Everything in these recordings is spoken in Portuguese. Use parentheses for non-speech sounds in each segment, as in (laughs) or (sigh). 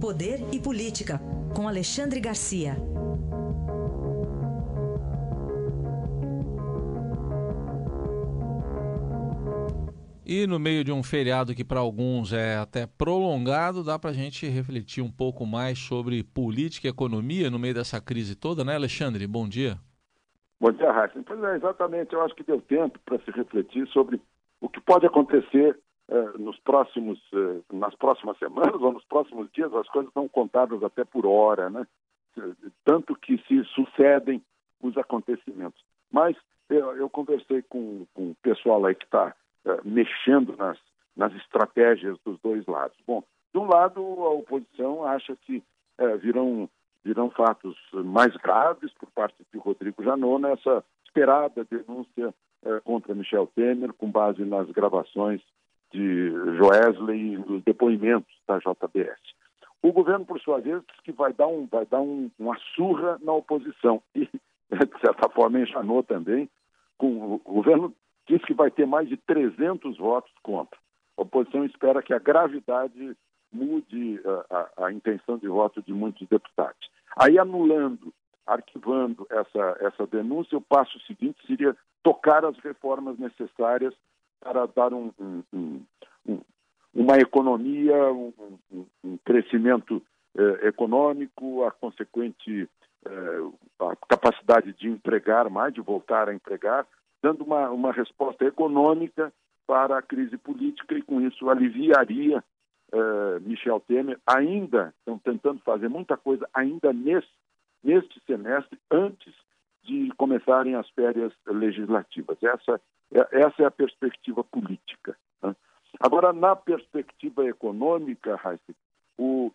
Poder e Política, com Alexandre Garcia. E no meio de um feriado que para alguns é até prolongado, dá para a gente refletir um pouco mais sobre política e economia no meio dessa crise toda, né, Alexandre? Bom dia. Bom dia, Raíssa. Pois é, exatamente. Eu acho que deu tempo para se refletir sobre o que pode acontecer nos próximos, eh, nas próximas semanas (laughs) ou nos próximos dias. As coisas estão contadas até por hora, né? Tanto que se sucedem os acontecimentos. Mas eu, eu conversei com, com o pessoal aí que está eh, mexendo nas, nas estratégias dos dois lados. Bom, de um lado, a oposição acha que virão virão fatos mais graves por parte de Rodrigo Janot nessa esperada denúncia eh, contra Michel Temer, com base nas gravações de Joesley nos depoimentos da JBS. O governo, por sua vez, diz que vai dar, um, vai dar um, uma surra na oposição e, (laughs) de certa forma, enxanou também. Com, o governo diz que vai ter mais de 300 votos contra. A oposição espera que a gravidade mude a, a, a intenção de voto de muitos deputados. Aí, anulando, arquivando essa, essa denúncia, o passo seguinte seria tocar as reformas necessárias para dar um, um, um, uma economia, um, crescimento eh, econômico, a consequente eh, a capacidade de empregar mais, de voltar a empregar, dando uma, uma resposta econômica para a crise política e, com isso, aliviaria uh, Michel Temer, ainda estão tentando fazer muita coisa ainda nesse, neste semestre, antes de começarem as férias legislativas. Essa, é, essa é a perspectiva política. Né? Agora, na perspectiva econômica, Heise, o,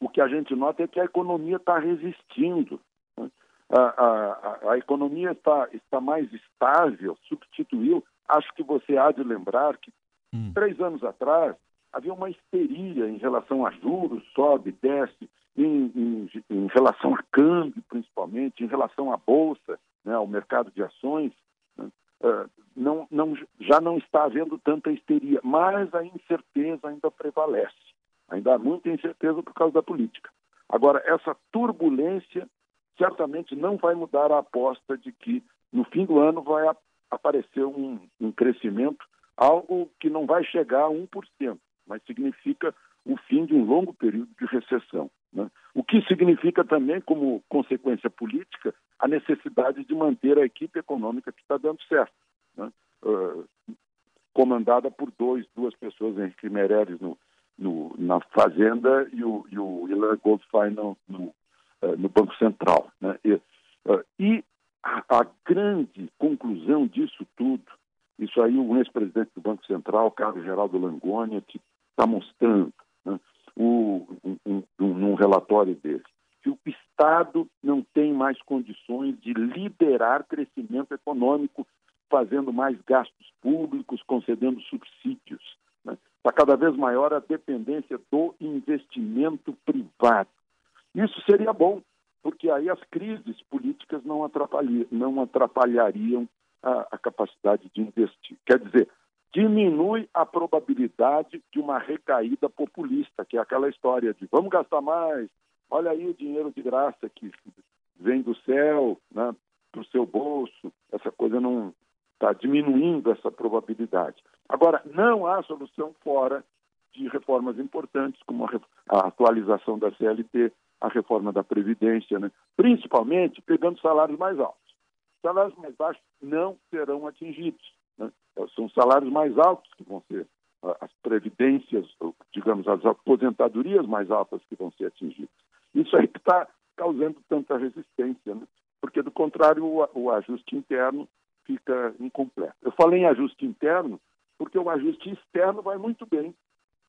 o que a gente nota é que a economia está resistindo. Né? A, a, a, economia está, está mais estável, substituiu. Acho que você há de lembrar que hum. três anos atrás havia uma histeria em relação a juros, sobe, desce, em, em, em relação a câmbio, principalmente, em relação à bolsa, né, ao mercado de ações. Né, uh, não, não, já não está havendo tanta histeria, mas a incerteza ainda prevalece. Ainda há muita incerteza por causa da política. Agora, essa turbulência certamente não vai mudar a aposta de que no fim do ano vai aparecer um, um crescimento, algo que não vai chegar a 1%, mas significa o fim de um longo período de recessão. Né? O que significa também, como consequência política, a necessidade de manter a equipe econômica que está dando certo, né? uh, comandada por dois, duas pessoas, Henrique Meirelles no, no, na Fazenda e o, e o Ilan Goldfein no, no, uh, no, Banco Central. Né? E, uh, e a, a grande conclusão disso tudo isso aí o ex-presidente do Banco Central, Carlos Geraldo Langoni, que está mostrando né, o, um, um, num relatório dele, que o Estado não tem mais condições de liderar crescimento econômico, fazendo mais gastos públicos, concedendo subsídios. Está né? Tá cada vez maior a dependência do investimento privado. Isso seria bom, porque aí as crises políticas não, não atrapalhariam a, a capacidade de investir. Quer dizer, diminui a probabilidade de uma recaída populista, que é aquela história de vamos gastar mais, olha aí o dinheiro de graça que vem do céu, né, para o seu bolso, essa coisa não está diminuindo essa probabilidade. Agora, não há solução fora de reformas importantes, como a, a atualização da CLT, a reforma da Previdência, né? principalmente pegando salários mais altos. Salários mais baixos não serão atingidos. Né? São salários mais altos que vão ser, as previdências, digamos, as aposentadorias mais altas que vão ser atingidas. Isso aí está causando tanta resistência, né? porque, do contrário, o, o ajuste interno fica incompleto. Eu falei em ajuste interno porque o ajuste externo vai muito bem.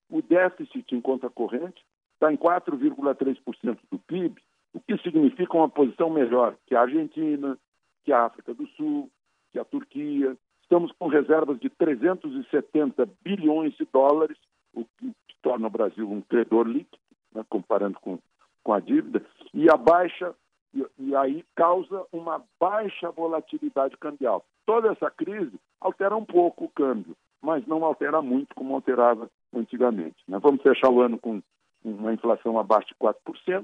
O déficit em conta corrente está em 4,3% do PIB, o que significa uma posição melhor que a Argentina, que a África do Sul, que a Turquia, Estamos com reservas de 370 bilhões de dólares, o que torna o Brasil um credor líquido, né, comparando com, com a dívida, e a baixa, e, e aí causa uma baixa volatilidade cambial. Toda essa crise altera um pouco o câmbio, mas não altera muito como alterava antigamente. Né? Vamos fechar o ano com uma inflação abaixo de 4%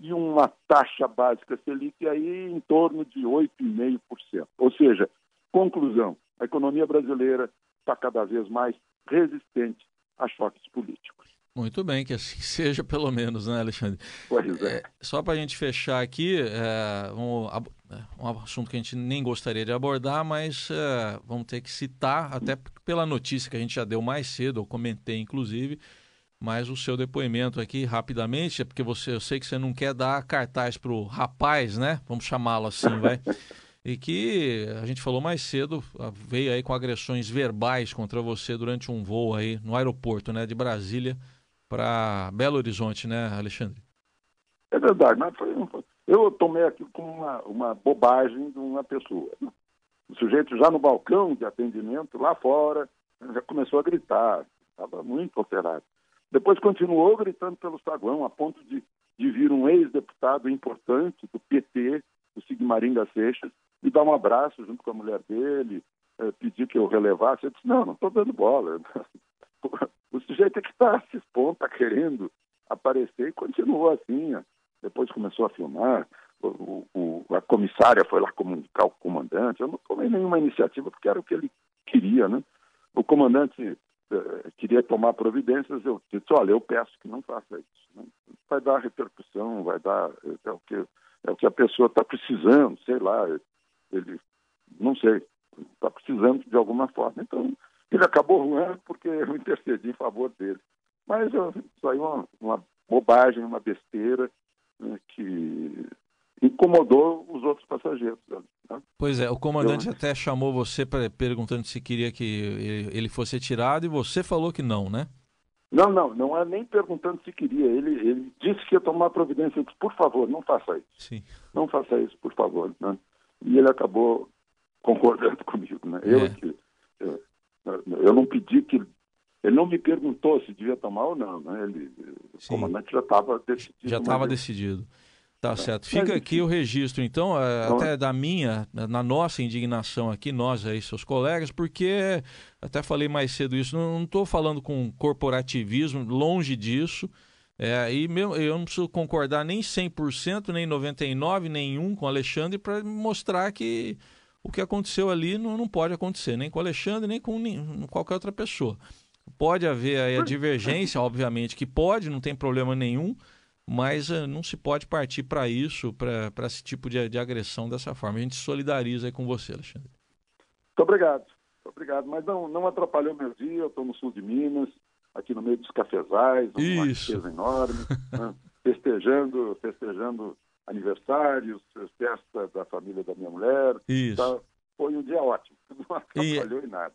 e uma taxa básica Selic aí em torno de 8,5%. Ou seja, conclusão, a economia brasileira está cada vez mais resistente a choques políticos. Muito bem, que assim (laughs) seja pelo menos, né, Alexandre? Pois é. é só para a gente fechar aqui, é, um, é, um, assunto que a gente nem gostaria de abordar, mas é, vamos ter que citar, até pela notícia que a gente já deu mais cedo, eu comentei inclusive, mas o seu depoimento aqui rapidamente, é porque você, eu sei que você não quer dar cartaz para o rapaz, né? Vamos chamá-lo assim, vai. (laughs) e que a gente falou mais cedo, veio aí com agressões verbais contra você durante um voo aí no aeroporto, né, de Brasília para Belo Horizonte, né, Alexandre? É verdade, mas foi, eu tomei aquilo como uma, uma bobagem de uma pessoa. O sujeito já no balcão de atendimento, lá fora, já começou a gritar, estava muito alterado. Depois continuou gritando pelo saguão, a ponto de, de vir um ex-deputado importante do PT, Sigmaringa Seixas, me dar um abraço junto com a mulher dele, é, pedir que eu relevasse. Eu disse, não, não estou dando bola. (laughs) O sujeito é que está se expondo, está querendo aparecer e continuou assim. Depois começou a filmar, o, o, a comissária foi lá comunicar o comandante. Eu não tomei nenhuma iniciativa porque era o que ele queria, né? O comandante eh, queria tomar providências, eu disse, olha, eu peço que não faça isso. Né? Vai dar repercussão, vai dar é o que é o que a pessoa está precisando, sei lá, ele não sei, está precisando de alguma forma. Então ele acabou ruando porque eu intercedi em favor dele. Mas eu, isso aí é uma, uma bobagem, uma besteira né, que incomodou os outros passageiros. Né? Pois é, o comandante eu... até chamou você pra, perguntando se queria que ele fosse retirado e você falou que não, né? Não, não, não é nem perguntando se queria. Ele, ele disse que ia tomar providência. Eu disse, por favor, não faça isso. Sim. Não faça isso, por favor. Né? E ele acabou concordando (laughs) comigo. Né? Eu, é. que, eu, eu não pedi que ele não me perguntou se devia tomar ou não, né? Ele, o comandante já estava decidido. Já estava decidido. Tá certo. Fica aqui o registro, então, é, até da minha, na nossa indignação aqui, nós aí, seus colegas, porque até falei mais cedo isso, não estou falando com corporativismo, longe disso. É, e meu, eu não preciso concordar nem 100%, nem 99%, nenhum com o Alexandre para mostrar que o que aconteceu ali não, não pode acontecer, nem com o Alexandre, nem com nem, qualquer outra pessoa. Pode haver aí a divergência, obviamente que pode, não tem problema nenhum, mas uh, não se pode partir para isso, para esse tipo de, de, agressão dessa forma. A gente solidariza com você, Alexandre. Muito obrigado, muito obrigado. Mas não, não atrapalhou meu dia, eu estou no sul de Minas, aqui no meio dos cafezais, uma riqueza enorme, né? (laughs) festejando, festejando aniversários, festa da família da minha mulher. Isso. Tá? Foi um dia ótimo, (laughs) não atrapalhou e... em nada.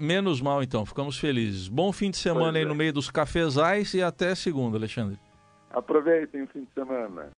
Menos mal, então, ficamos felizes. Bom fim de semana pois aí é. no meio dos cafezais e até segunda, Alexandre. Aproveitem o fim de semana.